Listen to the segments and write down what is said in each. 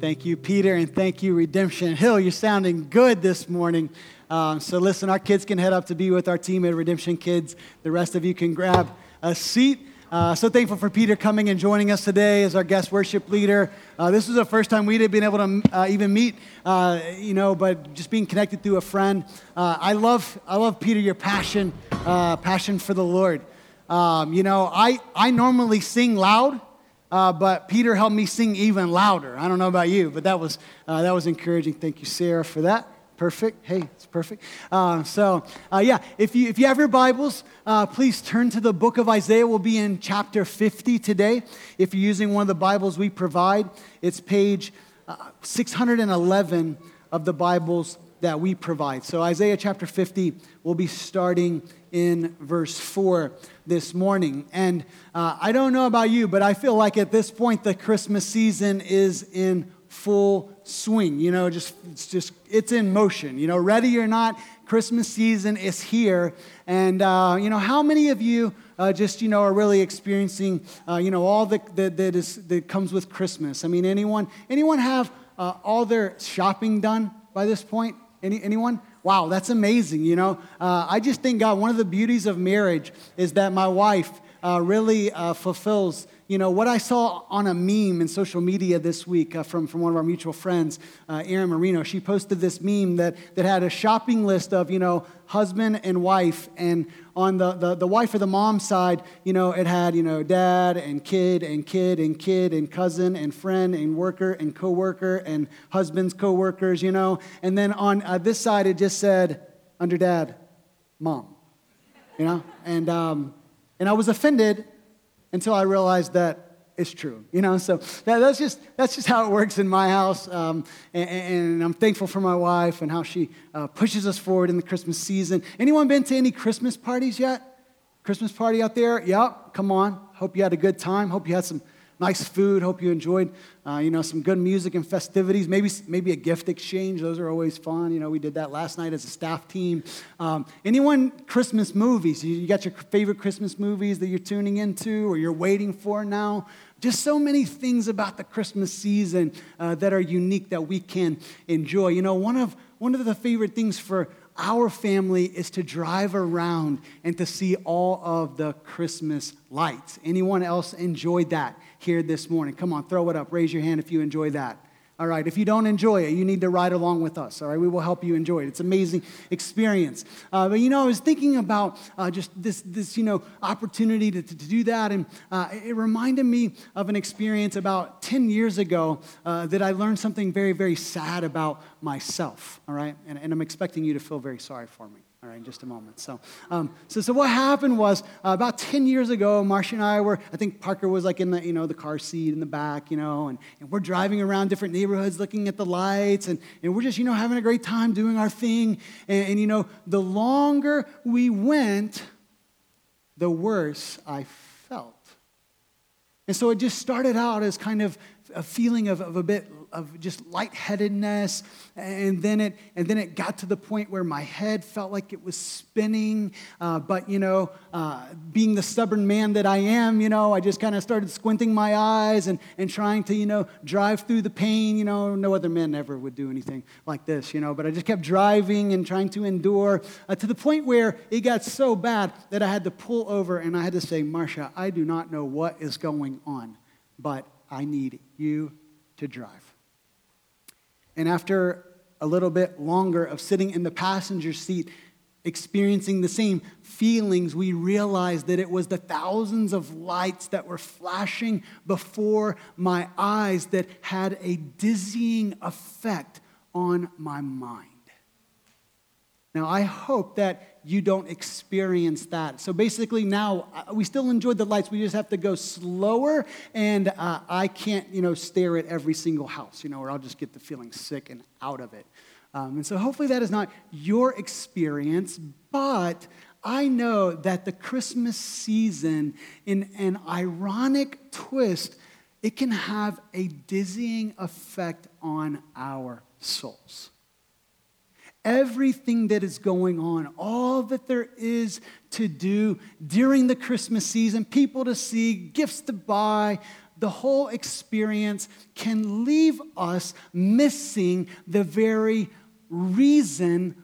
Thank you, Peter, and thank you, Redemption Hill. You're sounding good this morning. Um, so, listen, our kids can head up to be with our team at Redemption Kids. The rest of you can grab a seat. Uh, so thankful for Peter coming and joining us today as our guest worship leader. Uh, this was the first time we'd been able to uh, even meet, uh, you know, but just being connected through a friend. Uh, I love, I love Peter, your passion, uh, passion for the Lord. Um, you know, I, I normally sing loud. Uh, but Peter helped me sing even louder. I don't know about you, but that was, uh, that was encouraging. Thank you, Sarah, for that. Perfect. Hey, it's perfect. Uh, so, uh, yeah, if you, if you have your Bibles, uh, please turn to the book of Isaiah. We'll be in chapter 50 today. If you're using one of the Bibles we provide, it's page uh, 611 of the Bibles that we provide. So, Isaiah chapter 50, we'll be starting in verse 4 this morning. And uh, I don't know about you, but I feel like at this point the Christmas season is in full swing. You know, just it's just it's in motion. You know, ready or not, Christmas season is here. And uh, you know, how many of you uh, just you know are really experiencing uh, you know all that that, that, is, that comes with Christmas? I mean, anyone anyone have uh, all their shopping done by this point? Any, anyone? Wow, that's amazing. You know, uh, I just think God, one of the beauties of marriage is that my wife uh, really uh, fulfills you know, what I saw on a meme in social media this week uh, from, from one of our mutual friends, uh, Erin Marino, she posted this meme that, that had a shopping list of, you know, husband and wife. And on the, the, the wife or the mom side, you know, it had, you know, dad and kid and kid and kid and cousin and friend and worker and coworker and husband's coworkers, you know. And then on uh, this side, it just said, under dad, mom, you know. And, um, and I was offended until I realized that it's true. You know, so that, that's just that's just how it works in my house. Um, and, and, I'm thankful for my wife and how she uh, pushes us forward in the Christmas season. Anyone been to any Christmas parties yet? Christmas party out there? Yep. Come on. Hope you had a good time. Hope you had some nice food. Hope you enjoyed, uh, you know, some good music and festivities. Maybe, maybe a gift exchange. Those are always fun. You know, we did that last night as a staff team. Um, anyone Christmas movies? You, got your favorite Christmas movies that you're tuning into or you're waiting for now? Just so many things about the Christmas season uh, that are unique that we can enjoy. You know, one of one of the favorite things for our family is to drive around and to see all of the Christmas lights. Anyone else enjoyed that here this morning? Come on, throw it up. Raise your hand if you enjoy that. All right, if you don't enjoy it, you need to ride along with us. All right, we will help you enjoy it. It's an amazing experience. Uh, but you know, I was thinking about uh, just this, this you know, opportunity to, to, to do that, and uh, it reminded me of an experience about 10 years ago uh, that I learned something very, very sad about myself. All right, and, and I'm expecting you to feel very sorry for me all right, in just a moment. So, um, so, so what happened was uh, about 10 years ago, Marcia and I were, I think Parker was like in the, you know, the car seat in the back, you know, and, and we're driving around different neighborhoods looking at the lights, and, and we're just, you know, having a great time doing our thing. And, and you know, the longer we went, the worse I felt. And so it just started out as kind of a feeling of, of a bit of just lightheadedness. And then, it, and then it got to the point where my head felt like it was spinning. Uh, but, you know, uh, being the stubborn man that I am, you know, I just kind of started squinting my eyes and, and trying to, you know, drive through the pain. You know, no other men ever would do anything like this, you know. But I just kept driving and trying to endure uh, to the point where it got so bad that I had to pull over and I had to say, Marcia, I do not know what is going on, but I need you to drive. And after a little bit longer of sitting in the passenger seat, experiencing the same feelings, we realized that it was the thousands of lights that were flashing before my eyes that had a dizzying effect on my mind. Now, I hope that you don't experience that. So basically, now uh, we still enjoy the lights. We just have to go slower, and uh, I can't, you know, stare at every single house, you know, or I'll just get the feeling sick and out of it. Um, and so hopefully that is not your experience, but I know that the Christmas season, in an ironic twist, it can have a dizzying effect on our souls everything that is going on, all that there is to do during the Christmas season, people to see, gifts to buy, the whole experience can leave us missing the very reason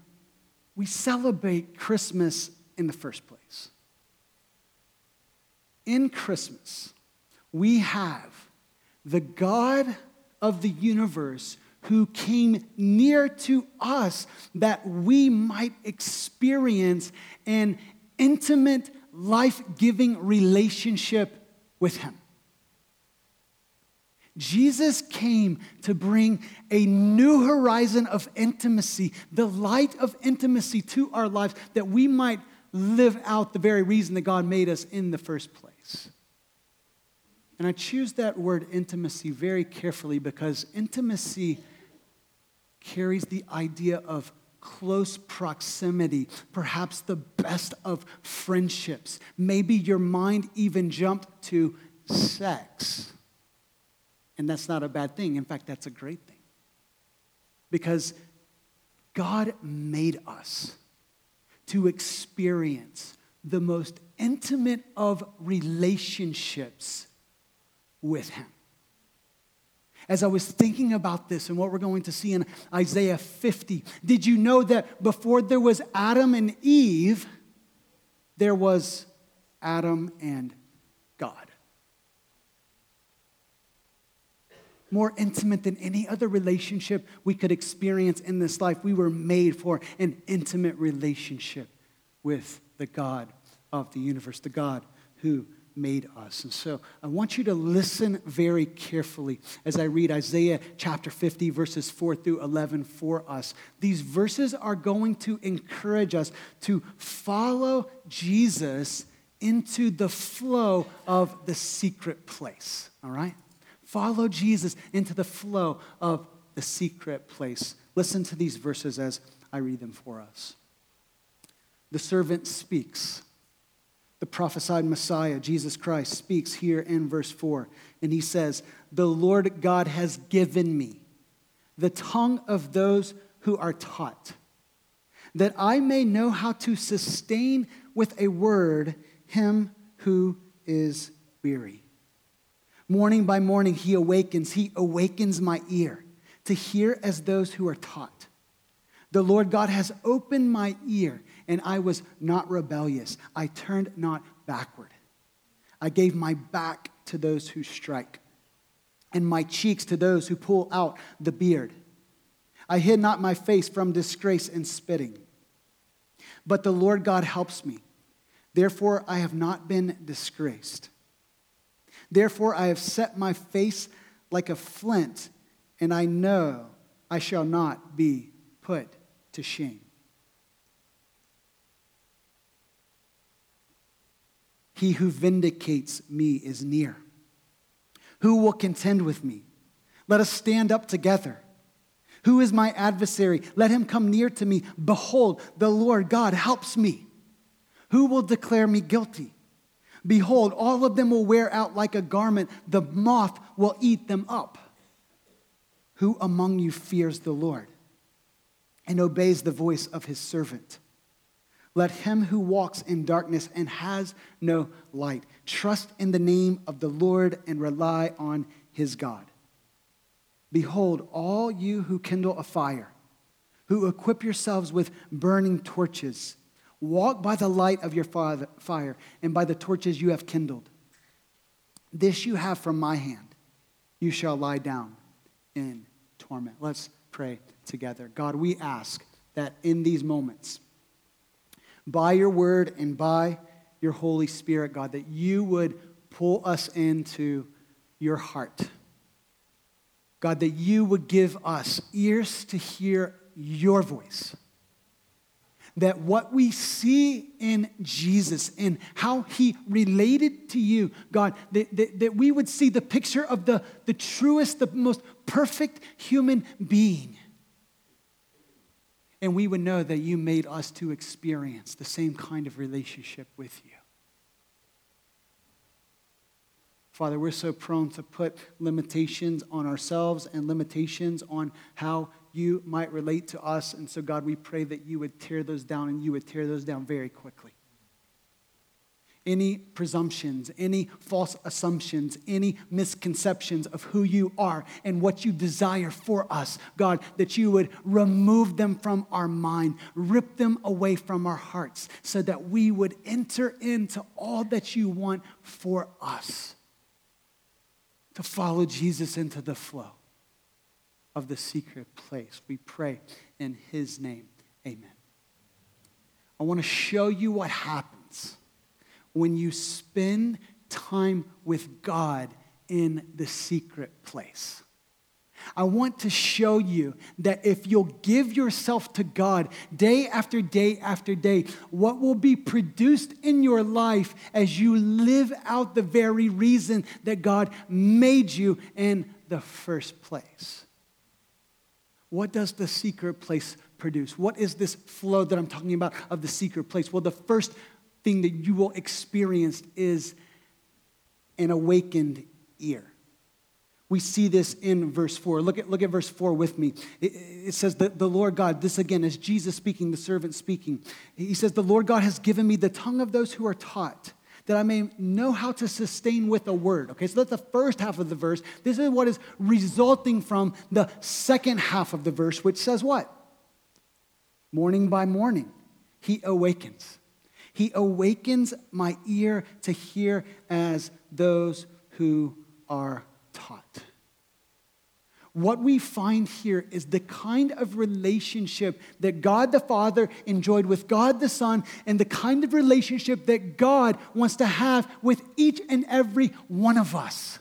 we celebrate Christmas in the first place. In Christmas, we have the God of the universe who came near to us that we might experience an intimate, life giving relationship with Him. Jesus came to bring a new horizon of intimacy, the light of intimacy to our lives, that we might live out the very reason that God made us in the first place. And I choose that word intimacy very carefully because intimacy carries the idea of close proximity, perhaps the best of friendships. Maybe your mind even jumped to sex. And that's not a bad thing. In fact, that's a great thing. Because God made us to experience the most intimate of relationships with Him. As I was thinking about this and what we're going to see in Isaiah 50, did you know that before there was Adam and Eve, there was Adam and God? More intimate than any other relationship we could experience in this life. We were made for an intimate relationship with the God of the universe, the God who made us. And so I want you to listen very carefully as I read Isaiah chapter 50, verses 4 through 11 for us. These verses are going to encourage us to follow Jesus into the flow of the secret place, all right? Follow Jesus into the flow of the secret place. Listen to these verses as I read them for us. The servant speaks the prophesied Messiah, Jesus Christ, speaks here in verse 4, and he says, The Lord God has given me the tongue of those who are taught, that I may know how to sustain with a word him who is weary. Morning by morning, he awakens, he awakens my ear to hear as those who are taught. The Lord God has opened my ear and I was not rebellious. I turned not backward. I gave my back to those who strike, and my cheeks to those who pull out the beard. I hid not my face from disgrace and spitting. But the Lord God helps me. Therefore, I have not been disgraced. Therefore, I have set my face like a flint, and I know I shall not be put to shame. He who vindicates me is near. Who will contend with me? Let us stand up together. Who is my adversary? Let him come near to me. Behold, the Lord God helps me. Who will declare me guilty? Behold, all of them will wear out like a garment, the moth will eat them up. Who among you fears the Lord and obeys the voice of his servant? Let him who walks in darkness and has no light trust in the name of the Lord and rely on his God. Behold, all you who kindle a fire, who equip yourselves with burning torches, walk by the light of your fire and by the torches you have kindled. This you have from my hand. You shall lie down in torment. Let's pray together. God, we ask that in these moments, by your word and by your Holy Spirit, God, that you would pull us into your heart. God, that you would give us ears to hear your voice. That what we see in Jesus and how he related to you, God, that, that, that we would see the picture of the, the truest, the most perfect human being and we would know that you made us to experience the same kind of relationship with you. Father, we're so prone to put limitations on ourselves and limitations on how you might relate to us. And so, God, we pray that you would tear those down and you would tear those down very quickly. Any presumptions, any false assumptions, any misconceptions of who you are and what you desire for us, God, that you would remove them from our mind, rip them away from our hearts, so that we would enter into all that you want for us to follow Jesus into the flow of the secret place. We pray in his name. Amen. I want to show you what happens when you spend time with God in the secret place. I want to show you that if you'll give yourself to God day after day after day, what will be produced in your life as you live out the very reason that God made you in the first place. What does the secret place produce? What is this flow that I'm talking about of the secret place? Well, the first thing that you will experience is an awakened ear. We see this in verse 4. Look at, look at verse 4 with me. It, it says that the Lord God, this again is Jesus speaking, the servant speaking. He says, The Lord God has given me the tongue of those who are taught, that I may know how to sustain with a word. Okay, so that's the first half of the verse. This is what is resulting from the second half of the verse, which says what? Morning by morning, he awakens. He awakens my ear to hear as those who are taught. What we find here is the kind of relationship that God the Father enjoyed with God the Son, and the kind of relationship that God wants to have with each and every one of us.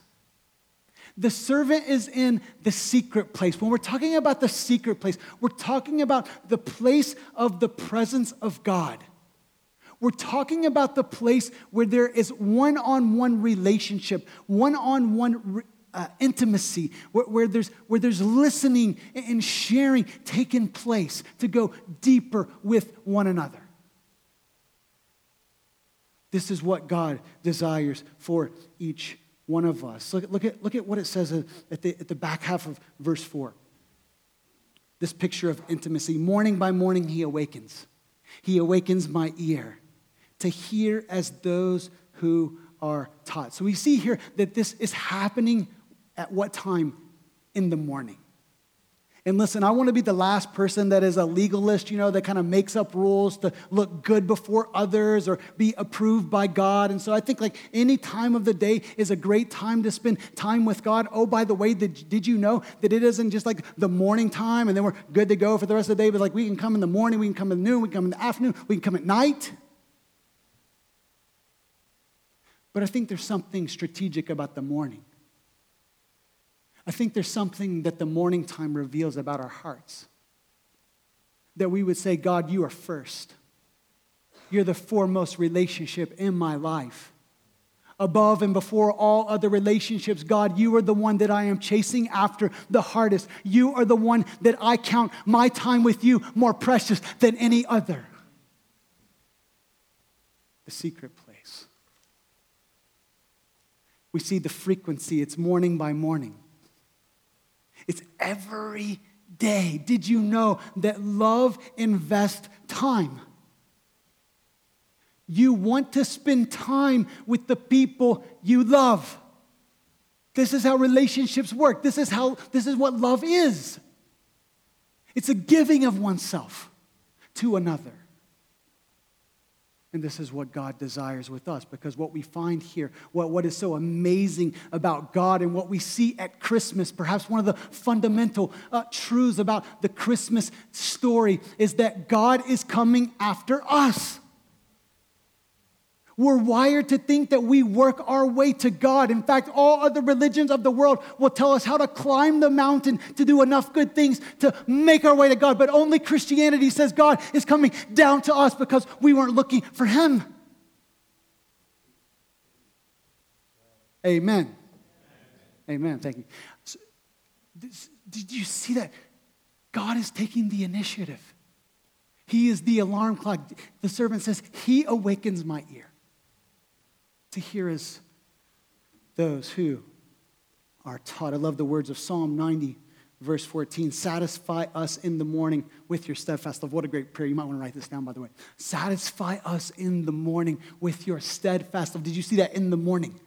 The servant is in the secret place. When we're talking about the secret place, we're talking about the place of the presence of God. We're talking about the place where there is one on one relationship, one on one intimacy, where, where, there's, where there's listening and sharing taking place to go deeper with one another. This is what God desires for each one of us. Look, look, at, look at what it says uh, at the, at the back half of verse 4. This picture of intimacy. Morning by morning, he awakens. He awakens my ear to hear as those who are taught. So we see here that this is happening at what time? In the morning. And listen, I want to be the last person that is a legalist, you know, that kind of makes up rules to look good before others or be approved by God. And so I think like any time of the day is a great time to spend time with God. Oh, by the way, did, did you know that it isn't just like the morning time and then we're good to go for the rest of the day, but like we can come in the morning, we can come in the noon, we can come in the afternoon, we can come at night. But I think there's something strategic about the morning. I think there's something that the morning time reveals about our hearts. That we would say, God, you are first. You're the foremost relationship in my life. Above and before all other relationships, God, you are the one that I am chasing after the hardest. You are the one that I count my time with you more precious than any other. The secret place. We see the frequency, it's morning by morning. It's every day. Did you know that love invests time? You want to spend time with the people you love. This is how relationships work. This is how this is what love is. It's a giving of oneself to another. And this is what God desires with us because what we find here, what, what is so amazing about God and what we see at Christmas, perhaps one of the fundamental uh, truths about the Christmas story is that God is coming after us. We're wired to think that we work our way to God. In fact, all other religions of the world will tell us how to climb the mountain to do enough good things to make our way to God. But only Christianity says God is coming down to us because we weren't looking for Him. Amen. Amen. Thank you. So, did you see that? God is taking the initiative. He is the alarm clock. The servant says, He awakens my ear to hear as those who are taught. I love the words of Psalm 90, verse 14. Satisfy us in the morning with your steadfast love. What a great prayer. You might want to write this down, by the way. Satisfy us in the morning with your steadfast love. Did you see that in the morning?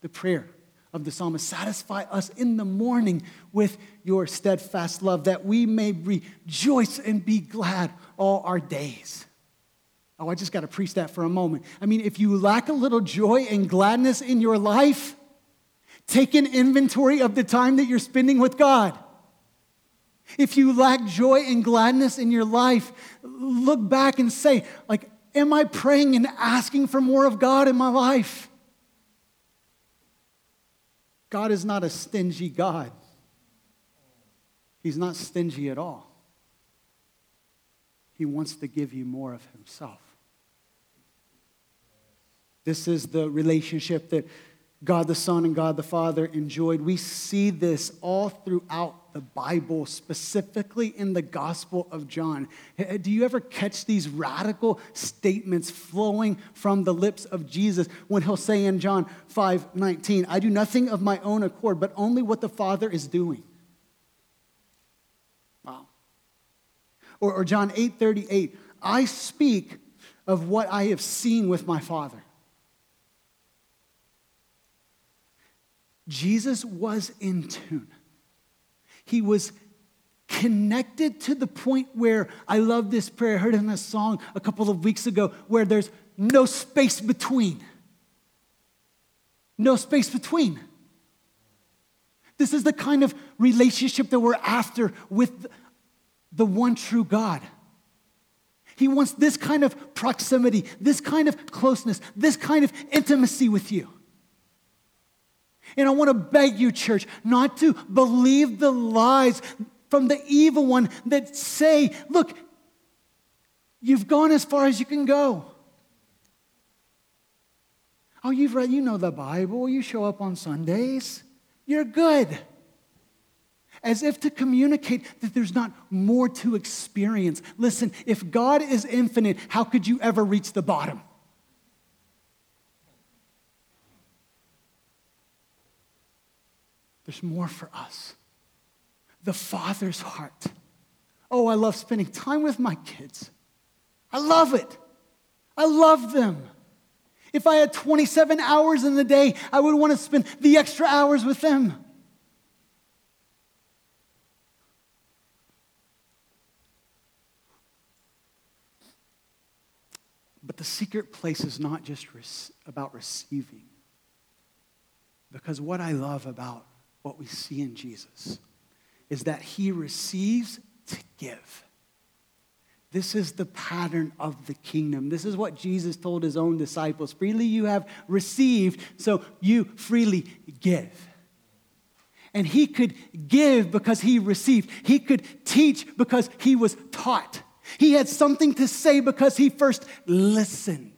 The prayer of the psalmist. Satisfy us in the morning with your steadfast love, that we may rejoice and be glad all our days. Oh, I just got to preach that for a moment. I mean, if you lack a little joy and gladness in your life, take an inventory of the time that you're spending with God. If you lack joy and gladness in your life, look back and say, like, am I praying and asking for more of God in my life? God is not a stingy God. He's not stingy at all. He wants to give you more of Himself. This is the relationship that God the Son and God the Father enjoyed. We see this all throughout the Bible, specifically in the Gospel of John. Do you ever catch these radical statements flowing from the lips of Jesus when he'll say in John 5 19, I do nothing of my own accord, but only what the Father is doing? Wow. Or, or John 8 38, I speak of what I have seen with my Father. Jesus was in tune. He was connected to the point where I love this prayer. I heard in a song a couple of weeks ago where there's no space between. No space between. This is the kind of relationship that we're after with the one true God. He wants this kind of proximity, this kind of closeness, this kind of intimacy with you. And I want to beg you, church, not to believe the lies from the evil one that say, look, you've gone as far as you can go. Oh, you've read, you know the Bible, you show up on Sundays, you're good. As if to communicate that there's not more to experience. Listen, if God is infinite, how could you ever reach the bottom? There's more for us. The Father's heart. Oh, I love spending time with my kids. I love it. I love them. If I had 27 hours in the day, I would want to spend the extra hours with them. But the secret place is not just about receiving. Because what I love about what we see in Jesus is that he receives to give. This is the pattern of the kingdom. This is what Jesus told his own disciples. Freely you have received, so you freely give. And he could give because he received. He could teach because he was taught. He had something to say because he first listened.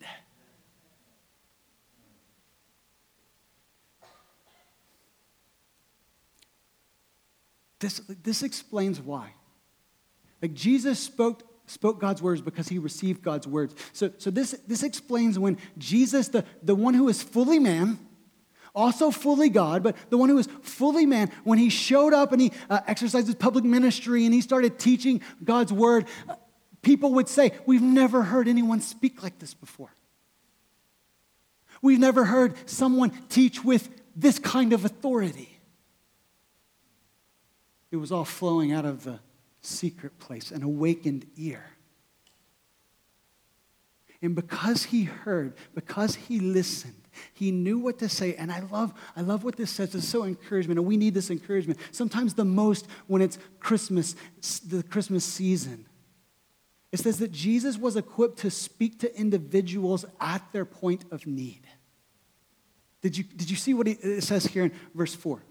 This, this explains why. Like Jesus spoke, spoke God's words because he received God's words. So, so this, this explains when Jesus, the, the one who is fully man, also fully God, but the one who is fully man, when he showed up and he uh, exercised his public ministry and he started teaching God's word, uh, people would say, We've never heard anyone speak like this before. We've never heard someone teach with this kind of authority. It was all flowing out of the secret place, an awakened ear. And because he heard, because he listened, he knew what to say. And I love, I love what this says. It's so encouragement, and we need this encouragement. Sometimes the most when it's Christmas, the Christmas season. It says that Jesus was equipped to speak to individuals at their point of need. Did you, did you see what it says here in verse 4?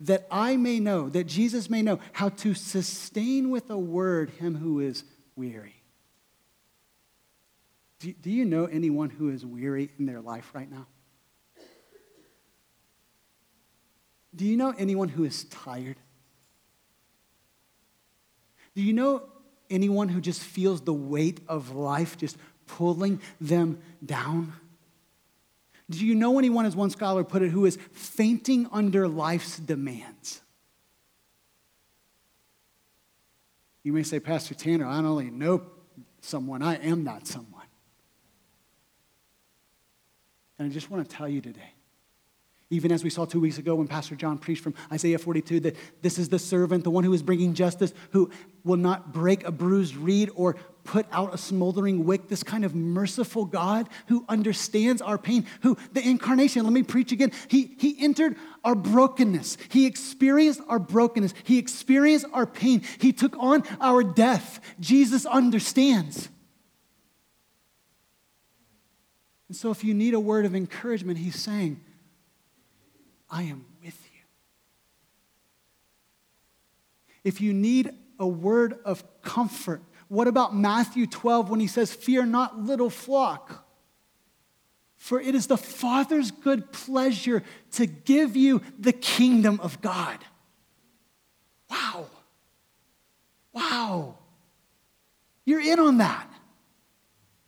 That I may know, that Jesus may know how to sustain with a word him who is weary. Do, you know anyone who is weary in their life right now? Do you know anyone who is tired? Do you know anyone who just feels the weight of life just pulling them down? Do you know anyone, as one scholar put it, who is fainting under life's demands? You may say, Pastor Tanner, I don't only know someone, I am not someone. And I just want to tell you today even as we saw two weeks ago when Pastor John preached from Isaiah 42, that this is the servant, the one who is bringing justice, who will not break a bruised reed or put out a smoldering wick. This kind of merciful God who understands our pain, who the incarnation, let me preach again, he, he entered our brokenness. He experienced our brokenness. He experienced our pain. He took on our death. Jesus understands. And so, if you need a word of encouragement, he's saying, I am with you. If you need a word of comfort, what about Matthew 12 when he says, Fear not, little flock? For it is the Father's good pleasure to give you the kingdom of God. Wow. Wow. You're in on that.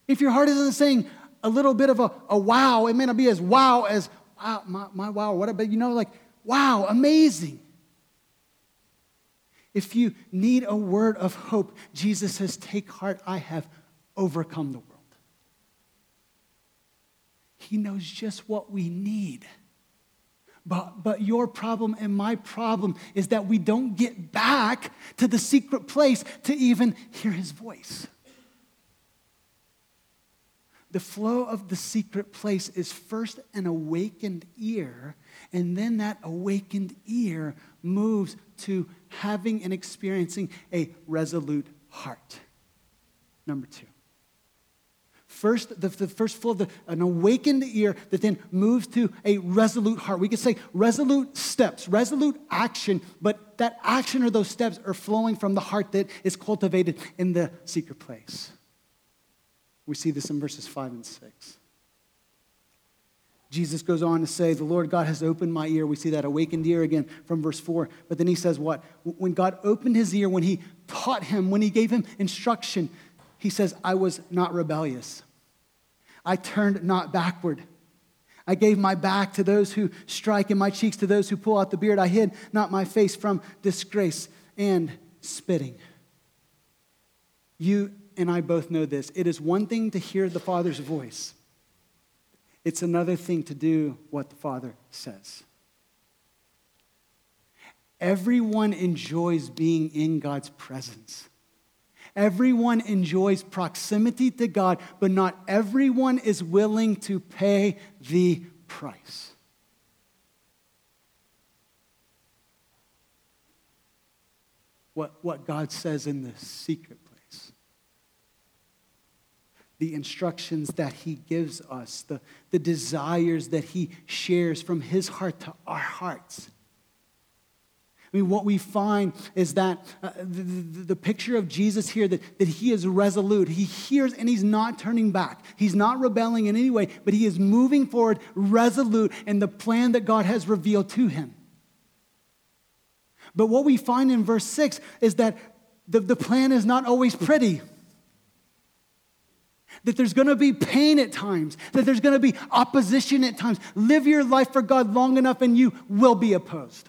If your heart isn't saying a little bit of a, a wow, it may not be as wow as wow, my, my wow, what about, you know, like, wow, amazing. If you need a word of hope, Jesus says, Take heart, I have overcome the world. He knows just what we need. But, but your problem and my problem is that we don't get back to the secret place to even hear his voice. The flow of the secret place is first an awakened ear, and then that awakened ear moves to having and experiencing a resolute heart. Number two. First, the, the first flow of the, an awakened ear that then moves to a resolute heart. We could say resolute steps, resolute action, but that action or those steps are flowing from the heart that is cultivated in the secret place. We see this in verses 5 and 6. Jesus goes on to say, The Lord God has opened my ear. We see that awakened ear again from verse 4. But then he says, What? When God opened his ear, when he taught him, when he gave him instruction, he says, I was not rebellious. I turned not backward. I gave my back to those who strike and my cheeks to those who pull out the beard. I hid not my face from disgrace and spitting. You and I both know this. It is one thing to hear the Father's voice, it's another thing to do what the Father says. Everyone enjoys being in God's presence. Everyone enjoys proximity to God, but not everyone is willing to pay the price. What, what God says in the secret the instructions that he gives us, the, the desires that he shares from his heart to our hearts. I mean, what we find is that uh, the, the, the, picture of Jesus here, that, that he is resolute. He hears and he's not turning back. He's not rebelling in any way, but he is moving forward, resolute in the plan that God has revealed to him. But what we find in verse 6 is that the, the plan is not always pretty that there's going to be pain at times, that there's going to be opposition at times. Live your life for God long enough and you will be opposed.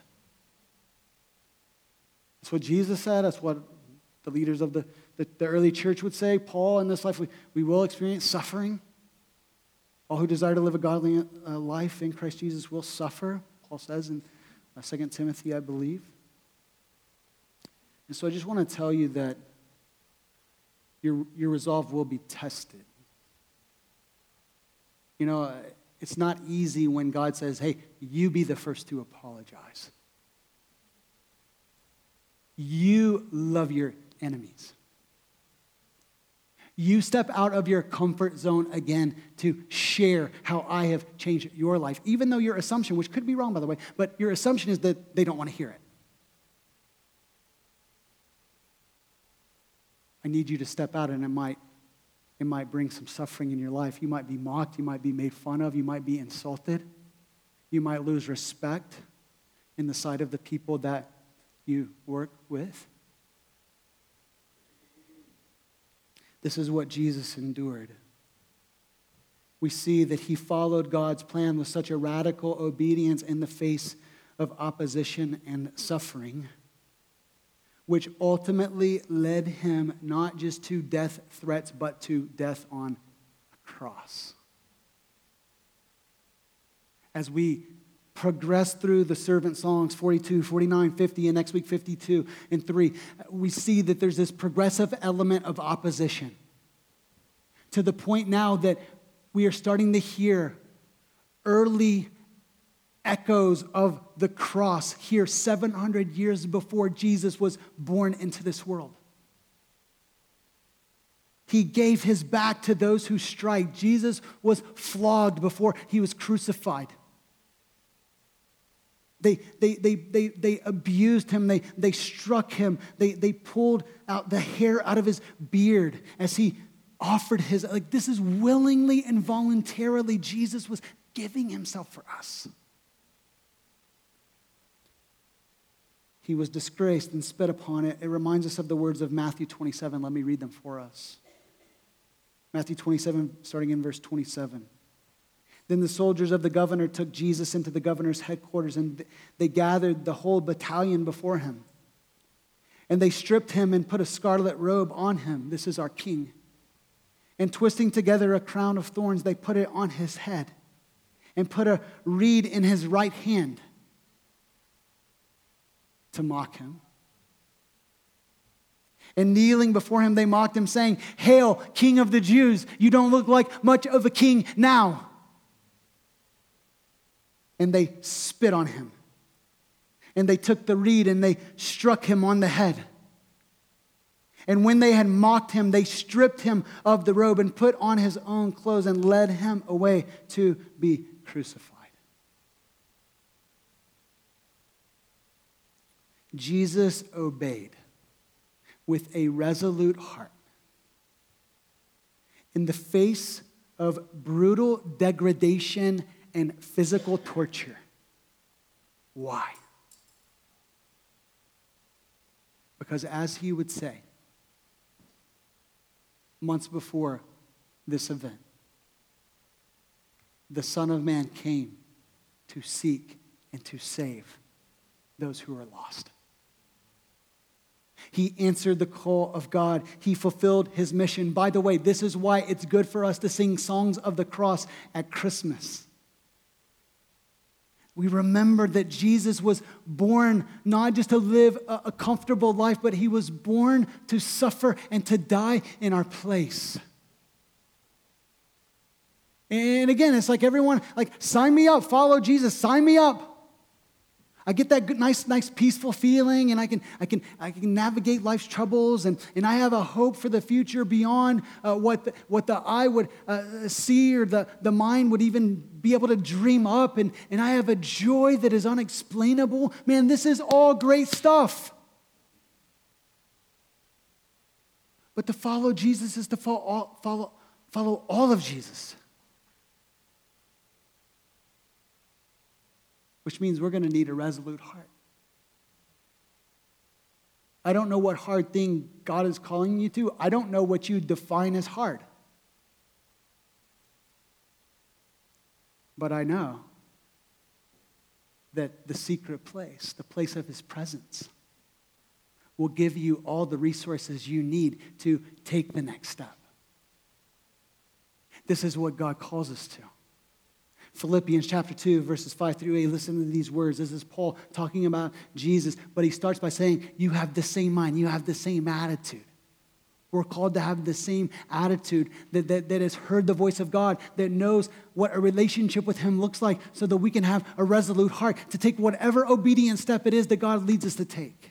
That's what Jesus said. That's what the leaders of the, the, the early church would say. Paul, in this life, we, we will experience suffering. All who desire to live a godly uh, life in Christ Jesus will suffer, Paul says in uh, 2 Timothy, I believe. And so I just want to tell you that your, your resolve will be tested. You know, it's not easy when God says, hey, you be the first to apologize. You love your enemies. You step out of your comfort zone again to share how I have changed your life, even though your assumption, which could be wrong, by the way, but your assumption is that they don't want to hear it. I need you to step out, and it might, it might bring some suffering in your life. You might be mocked, you might be made fun of, you might be insulted, you might lose respect in the sight of the people that you work with. This is what Jesus endured. We see that he followed God's plan with such a radical obedience in the face of opposition and suffering which ultimately led him not just to death threats, but to death on a cross. As we progress through the servant songs 42, 49, 50, and next week 52 and 3, we see that there's this progressive element of opposition to the point now that we are starting to hear early echoes of the cross here 700 years before Jesus was born into this world. He gave his back to those who strike. Jesus was flogged before he was crucified. They, they, they, they, they abused him. They, they struck him. They, they pulled out the hair out of his beard as he offered his. Like, this is willingly and voluntarily. Jesus was giving himself for us. He was disgraced and spit upon it. It reminds us of the words of Matthew 27. Let me read them for us. Matthew 27, starting in verse 27. Then the soldiers of the governor took Jesus into the governor's headquarters, and they gathered the whole battalion before him. And they stripped him and put a scarlet robe on him. This is our king. And twisting together a crown of thorns, they put it on his head and put a reed in his right hand to mock him. And kneeling before him, they mocked him, saying, Hail, King of the Jews! You don't look like much of a king now. And they spit on him. And they took the reed and they struck him on the head. And when they had mocked him, they stripped him of the robe and put on his own clothes and led him away to be crucified. Jesus obeyed with a resolute heart in the face of brutal degradation and physical torture. Why? Because, as he would say months before this event, the Son of Man came to seek and to save those who are lost. He answered the call of God. He fulfilled his mission. By the way, this is why it's good for us to sing songs of the cross at Christmas. We remember that Jesus was born not just to live a, comfortable life, but he was born to suffer and to die in our place. And again, it's like everyone, like, sign me up, follow Jesus, sign me up. I get that good, nice, nice, peaceful feeling, and I can, I can, I can navigate life's troubles, and, and I have a hope for the future beyond uh, what, the, what the eye would uh, see or the, the mind would even be able to dream up, and, and I have a joy that is unexplainable. Man, this is all great stuff. But to follow Jesus is to follow, follow, follow all of Jesus. Which means we're going to need a resolute heart. I don't know what hard thing God is calling you to. I don't know what you define as hard. But I know that the secret place, the place of His presence, will give you all the resources you need to take the next step. This is what God calls us to. Philippians chapter 2, verses 5 through 8. Listen to these words. This is Paul talking about Jesus, but he starts by saying, You have the same mind, you have the same attitude. We're called to have the same attitude that, that, that has heard the voice of God, that knows what a relationship with Him looks like, so that we can have a resolute heart to take whatever obedient step it is that God leads us to take.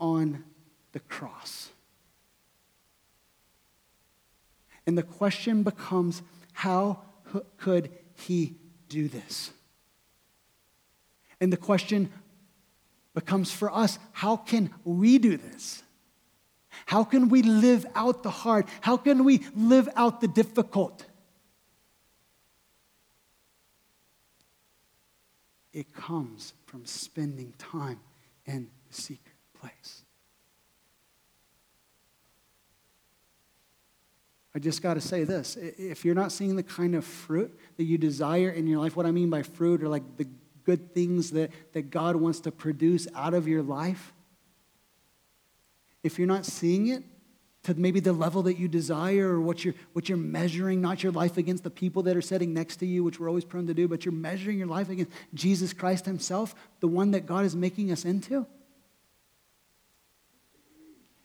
on the cross. And the question becomes how could he do this? And the question becomes for us how can we do this? How can we live out the hard? How can we live out the difficult? It comes from spending time in the secret place. I just got to say this. If you're not seeing the kind of fruit that you desire in your life, what I mean by fruit are like the good things that, that God wants to produce out of your life, if you're not seeing it to maybe the level that you desire or what you're, what you're measuring, not your life against the people that are sitting next to you, which we're always prone to do, but you're measuring your life against Jesus Christ Himself, the one that God is making us into.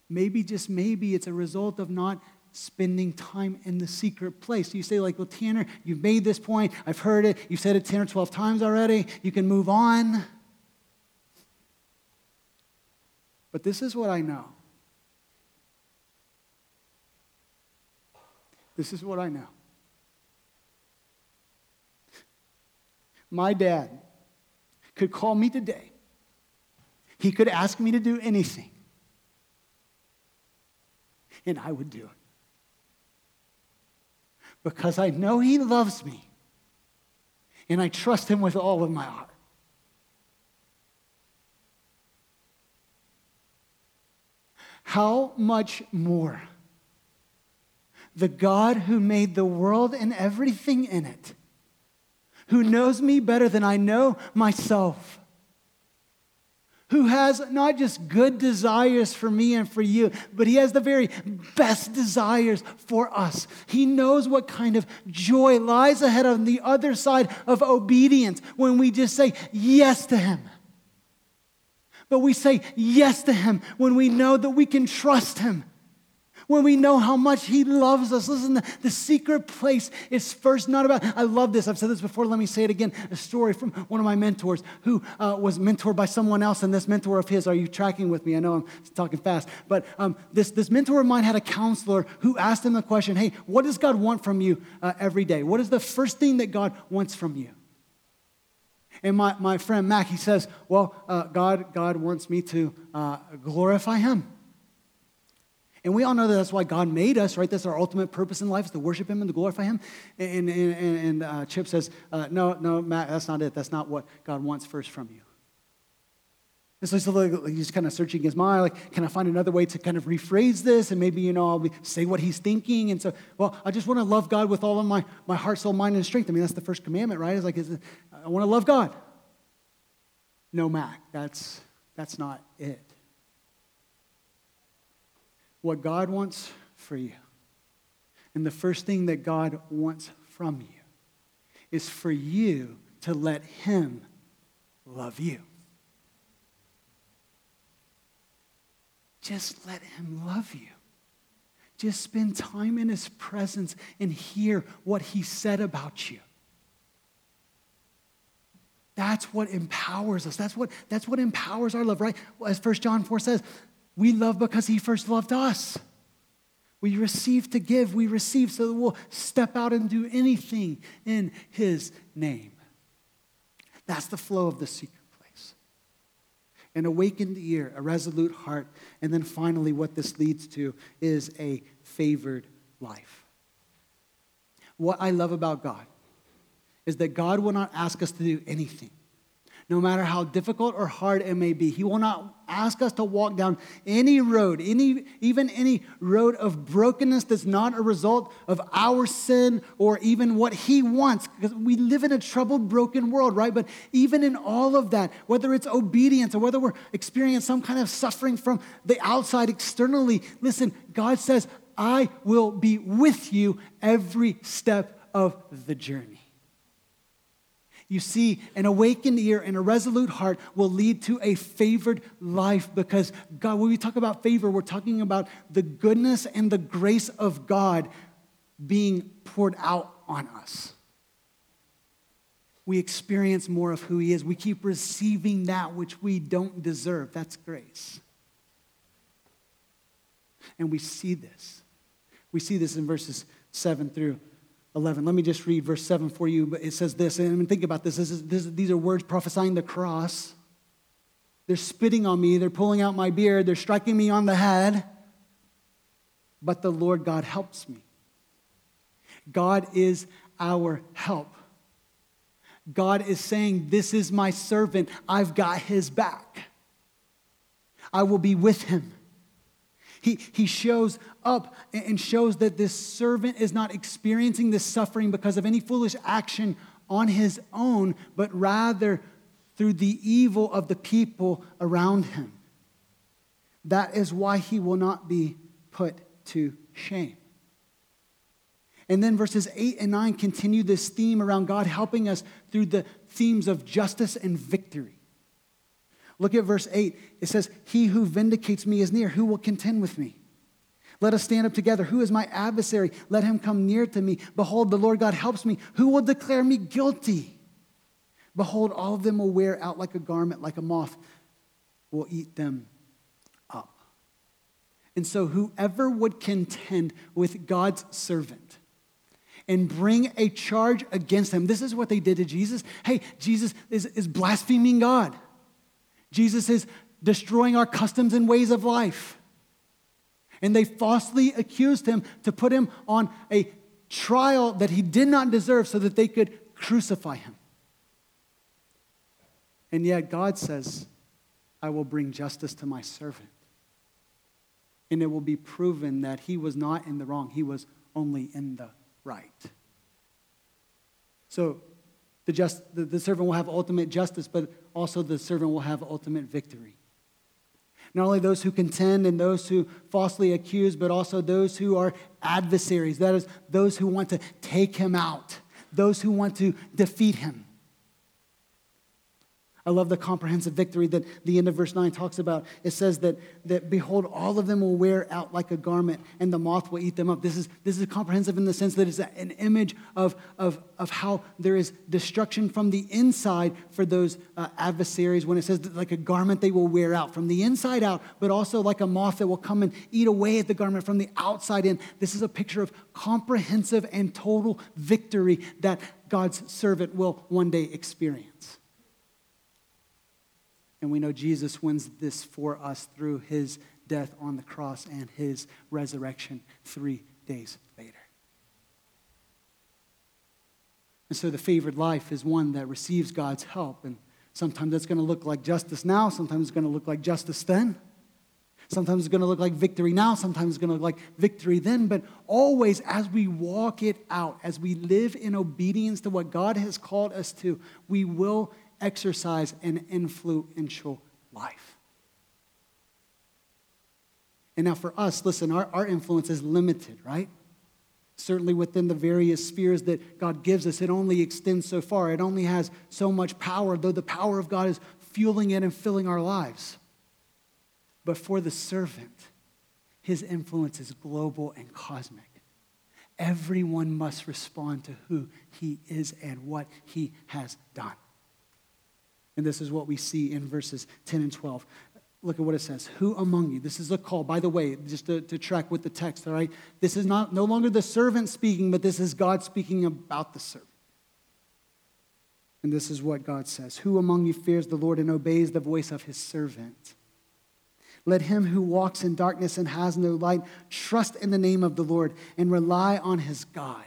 Maybe, just maybe, it's a result of not spending time in the secret place. You say, like, well, Tanner, you've made this point. I've heard it. You've said it 10 or 12 times already. You can move on. But this is what I know. This is what I know. My dad could call me today. He could ask me to do anything. And I would do it because I know He loves me and I trust Him with all of my heart. How much more the God who made the world and everything in it, who knows me better than I know myself, who has not just good desires for me and for you, but he has the very best desires for us. He knows what kind of joy lies ahead on the other side of obedience when we just say yes to him. But we say yes to him when we know that we can trust him when we know how much He loves us. Listen, the, secret place is first not about, I love this. I've said this before. Let me say it again. A story from one of my mentors who uh, was mentored by someone else, and this mentor of his, are you tracking with me? I know I'm talking fast, but um, this, this mentor of mine had a counselor who asked him the question hey, what does God want from you uh, every day? What is the first thing that God wants from you? And my, my friend Mac, he says, Well, uh, God, God wants me to uh, glorify Him. And we all know that that's why God made us, right? That's our ultimate purpose in life is to worship Him and to glorify Him. And, and, and, and uh, Chip says, uh, no, no, Matt, that's not it. That's not what God wants first from you. And so he's, he's kind of searching his mind, like, can I find another way to kind of rephrase this? And maybe, you know, I'll be, say what he's thinking. And so, well, I just want to love God with all of my, my heart, soul, mind, and strength. I mean, that's the first commandment, right? It's like, is it, I want to love God. No, Mac, that's, that's not it what God wants for you. And the first thing that God wants from you is for you to let Him love you. Just let Him love you. Just spend time in His presence and hear what He said about you. That's what empowers us. That's what, that's what empowers our love, right? As 1 John 4 says, we love because he first loved us. We receive to give, we receive so that we'll step out and do anything in his name. That's the flow of the secret place. An awakened ear, a resolute heart, and then finally, what this leads to is a favored life. What I love about God is that God will not ask us to do anything no matter how difficult or hard it may be. He will not ask us to walk down any road, any, even any road of brokenness that's not a result of our sin or even what He wants, because we live in a troubled, broken world, right? But even in all of that, whether it's obedience or whether we're experiencing some kind of suffering from the outside externally, listen, God says, I will be with you every step of the journey. You see, an awakened ear and a resolute heart will lead to a favored life because God, when we talk about favor, we're talking about the goodness and the grace of God being poured out on us. We experience more of who He is. We keep receiving that which we don't deserve. That's grace. And we see this. We see this in verses 7 through 11. Let me just read verse 7 for you. But it says this, and think about this. this, is, this these are words prophesying the cross. They're spitting on me, they're pulling out my beard, they're striking me on the head. But the Lord God helps me. God is our help. God is saying, This is my servant. I've got his back. I will be with him. He, he shows up and shows that this servant is not experiencing this suffering because of any foolish action on his own, but rather through the evil of the people around him. That is why he will not be put to shame. And then verses 8 and 9 continue this theme around God helping us through the themes of justice and victory. Look at verse 8. It says, He who vindicates me is near. Who will contend with me? Let us stand up together. Who is my adversary? Let him come near to me. Behold, the Lord God helps me. Who will declare me guilty? Behold, all of them will wear out like a garment, like a moth will eat them up. And so, whoever would contend with God's servant and bring a charge against him, this is what they did to Jesus. Hey, Jesus is, is blaspheming God, Jesus is destroying our customs and ways of life. And they falsely accused him to put him on a trial that he did not deserve so that they could crucify him. And yet God says, I will bring justice to my servant. And it will be proven that he was not in the wrong, he was only in the right. So the, just, the, the servant will have ultimate justice, but also the servant will have ultimate victory. Not only those who contend and those who falsely accuse, but also those who are adversaries. That is, those who want to take him out, those who want to defeat him. I love the comprehensive victory that the end of verse 9 talks about. It says that, that behold, all of them will wear out like a garment, and the moth will eat them up. This is, this is comprehensive in the sense that it's an image of, of, of how there is destruction from the inside for those uh, adversaries. When it says like a garment they will wear out from the inside out, but also like a moth that will come and eat away at the garment from the outside in. This is a picture of comprehensive and total victory that God's servant will one day experience. And we know Jesus wins this for us through his death on the cross and his resurrection three days later. And so the favored life is one that receives God's help. And sometimes that's going to look like justice now, sometimes it's going to look like justice then. Sometimes it's going to look like victory now, sometimes it's going to look like victory then. But always, as we walk it out, as we live in obedience to what God has called us to, we will exercise an influential life. And now for us, listen, our, our influence is limited, right? Certainly within the various spheres that God gives us, it only extends so far. It only has so much power, though the power of God is fueling it and filling our lives. But for the servant, his influence is global and cosmic. Everyone must respond to who he is and what he has done. And this is what we see in verses 10 and 12. Look at what it says. Who among you? This is a call, by the way, just to, to track with the text, all right? This is not no longer the servant speaking, but this is God speaking about the servant. And this is what God says Who among you fears the Lord and obeys the voice of his servant? Let him who walks in darkness and has no light trust in the name of the Lord and rely on his God.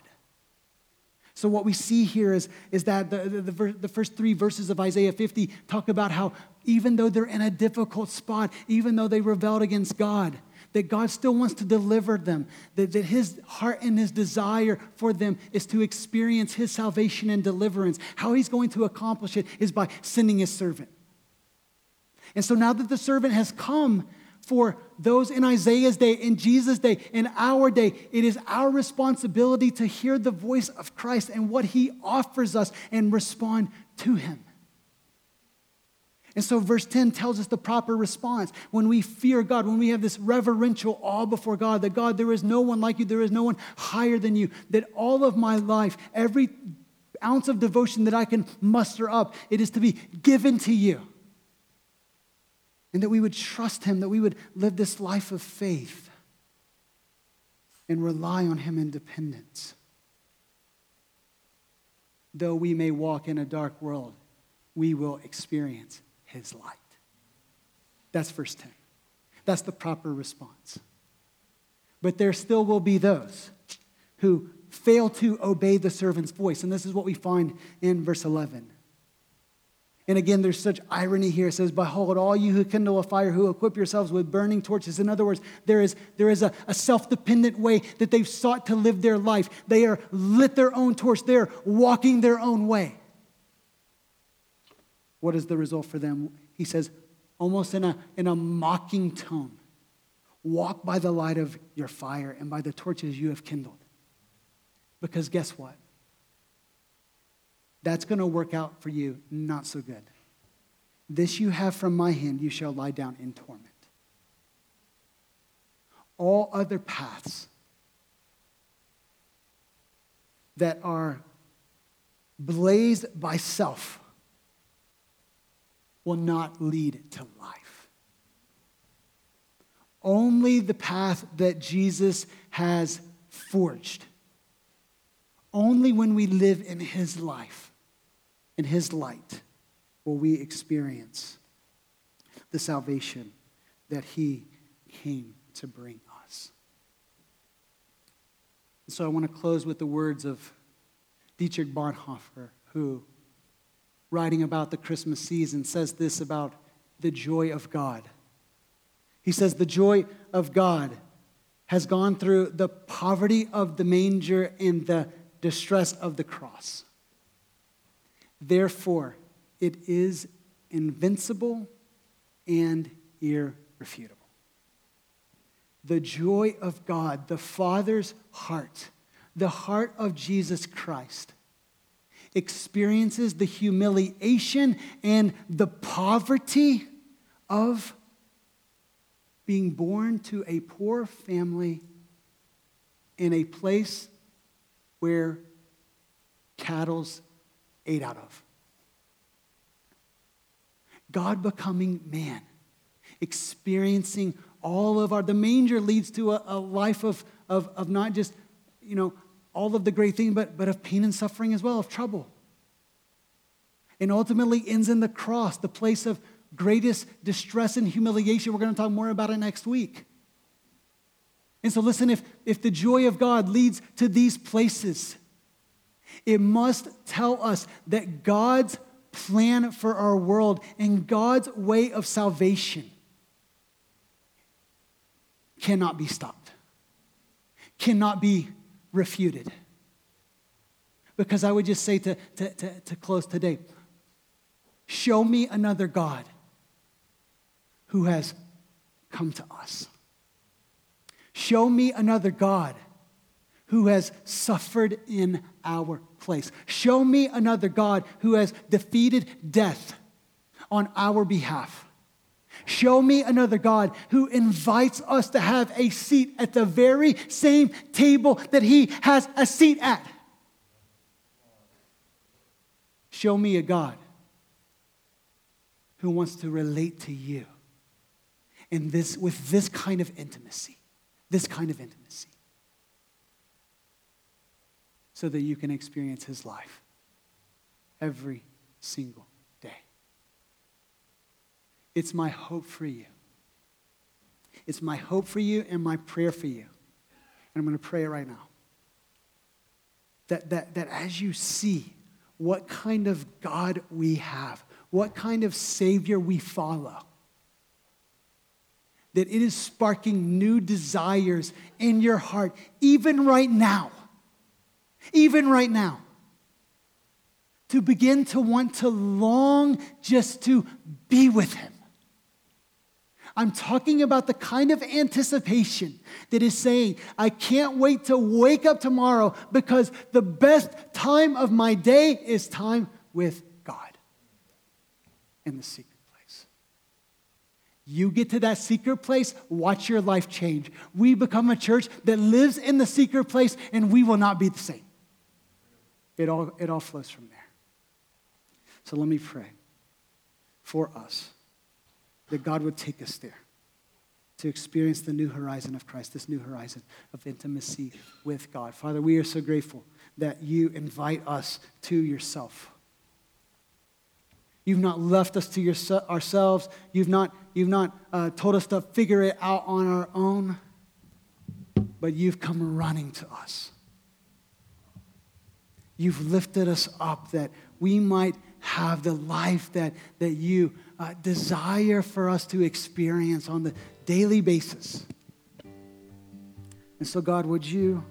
So, what we see here is, is that the, the, the, the, first three verses of Isaiah 50 talk about how even though they're in a difficult spot, even though they rebelled against God, that God still wants to deliver them, that, that his heart and his desire for them is to experience his salvation and deliverance. How he's going to accomplish it is by sending his servant. And so now that the servant has come, for those in Isaiah's day, in Jesus' day, in our day. It is our responsibility to hear the voice of Christ and what he offers us and respond to him. And so, verse 10 tells us the proper response. When we fear God, when we have this reverential awe before God, that God, there is no one like you, there is no one higher than you, that all of my life, every ounce of devotion that I can muster up, it is to be given to you and that we would trust Him, that we would live this life of faith and rely on Him in dependence. Though we may walk in a dark world, we will experience His light. That's verse 10. That's the proper response. But there still will be those who fail to obey the servant's voice. And this is what we find in verse 11. And again, there's such irony here. It says, Behold, all you who kindle a fire, who equip yourselves with burning torches. In other words, there is, there is a, a self dependent way that they've sought to live their life. They are lit their own torch, they're walking their own way. What is the result for them? He says, almost in a, in a mocking tone walk by the light of your fire and by the torches you have kindled. Because guess what? That's going to work out for you not so good. This you have from my hand, you shall lie down in torment. All other paths that are blazed by self will not lead to life. Only the path that Jesus has forged. Only when we live in his life in His light will we experience the salvation that He came to bring us. And so I want to close with the words of Dietrich Bonhoeffer, who, writing about the Christmas season, says this about the joy of God. He says, The joy of God has gone through the poverty of the manger and the distress of the cross. Therefore, it is invincible and irrefutable. The joy of God, the Father's heart, the heart of Jesus Christ, experiences the humiliation and the poverty of being born to a poor family in a place where cattle's ate out of. God becoming man, experiencing all of our, the manger leads to a, a life of, of, of not just, you know, all of the great things, but, but of pain and suffering as well, of trouble. And ultimately ends in the cross, the place of greatest distress and humiliation. We're going to talk more about it next week. And so, listen, if, if the joy of God leads to these places, it must tell us that God's plan for our world and God's way of salvation cannot be stopped, cannot be refuted. Because I would just say to, to, to, to close today show me another God who has come to us. Show me another God who has suffered in our place. Show me another God who has defeated death on our behalf. Show me another God who invites us to have a seat at the very same table that he has a seat at. Show me a God who wants to relate to you in this, with this kind of intimacy. This kind of intimacy so that you can experience his life every single day. It's my hope for you. It's my hope for you and my prayer for you. And I'm going to pray it right now. That, that, that as you see what kind of God we have, what kind of Savior we follow, that it is sparking new desires in your heart, even right now even right now, to begin to want to long just to be with Him. I'm talking about the kind of anticipation that is saying, I can't wait to wake up tomorrow because the best time of my day is time with God in the secret place. You get to that secret place, watch your life change. We become a church that lives in the secret place, and we will not be the same. It all, it all flows from there. So let me pray for us that God would take us there to experience the new horizon of Christ, this new horizon of intimacy with God. Father, we are so grateful that you invite us to yourself. You've not left us to your, ourselves. You've not, you've not uh, told us to figure it out on our own, but you've come running to us. You've lifted us up that we might have the life that, that you uh, desire for us to experience on the daily basis. And so, God, would you,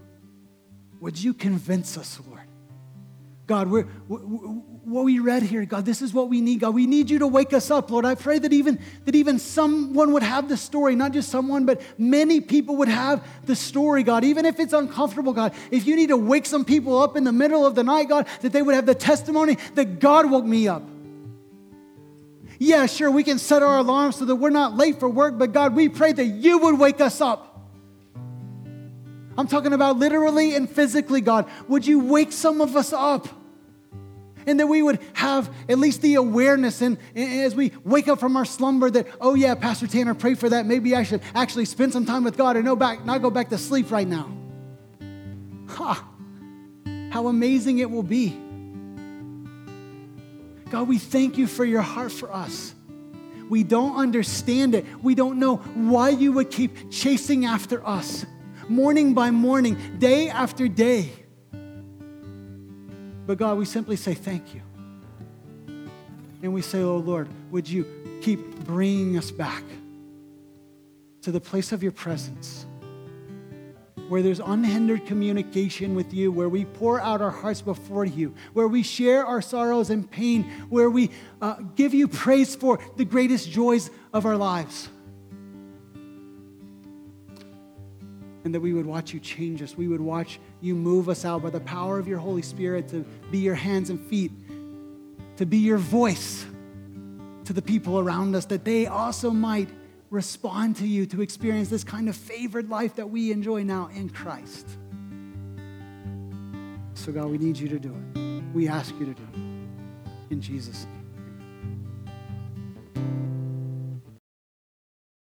would you convince us, Lord? God, we're, what we read here, God, this is what we need. God, we need you to wake us up, Lord. I pray that even that even someone would have the story, not just someone, but many people would have the story, God. Even if it's uncomfortable, God. If you need to wake some people up in the middle of the night, God, that they would have the testimony that God woke me up. Yeah, sure, we can set our alarms so that we're not late for work, but God, we pray that you would wake us up. I'm talking about literally and physically, God. Would you wake some of us up? And that we would have at least the awareness, and, and, as we wake up from our slumber, that, oh yeah, Pastor Tanner, pray for that. Maybe I should actually spend some time with God and no back, not go back to sleep right now. Ha! How amazing it will be. God, we thank you for your heart for us. We don't understand it. We don't know why you would keep chasing after us morning by morning, day after day. But God, we simply say thank you. And we say, oh Lord, would you keep bringing us back to the place of your presence where there's unhindered communication with you, where we pour out our hearts before you, where we share our sorrows and pain, where we uh, give you praise for the greatest joys of our lives. And that we would watch you change us. We would watch you move us out by the power of your Holy Spirit to be your hands and feet, to be your voice to the people around us, that they also might respond to you to experience this kind of favored life that we enjoy now in Christ. So, God, we need you to do it. We ask you to do it. In Jesus' name.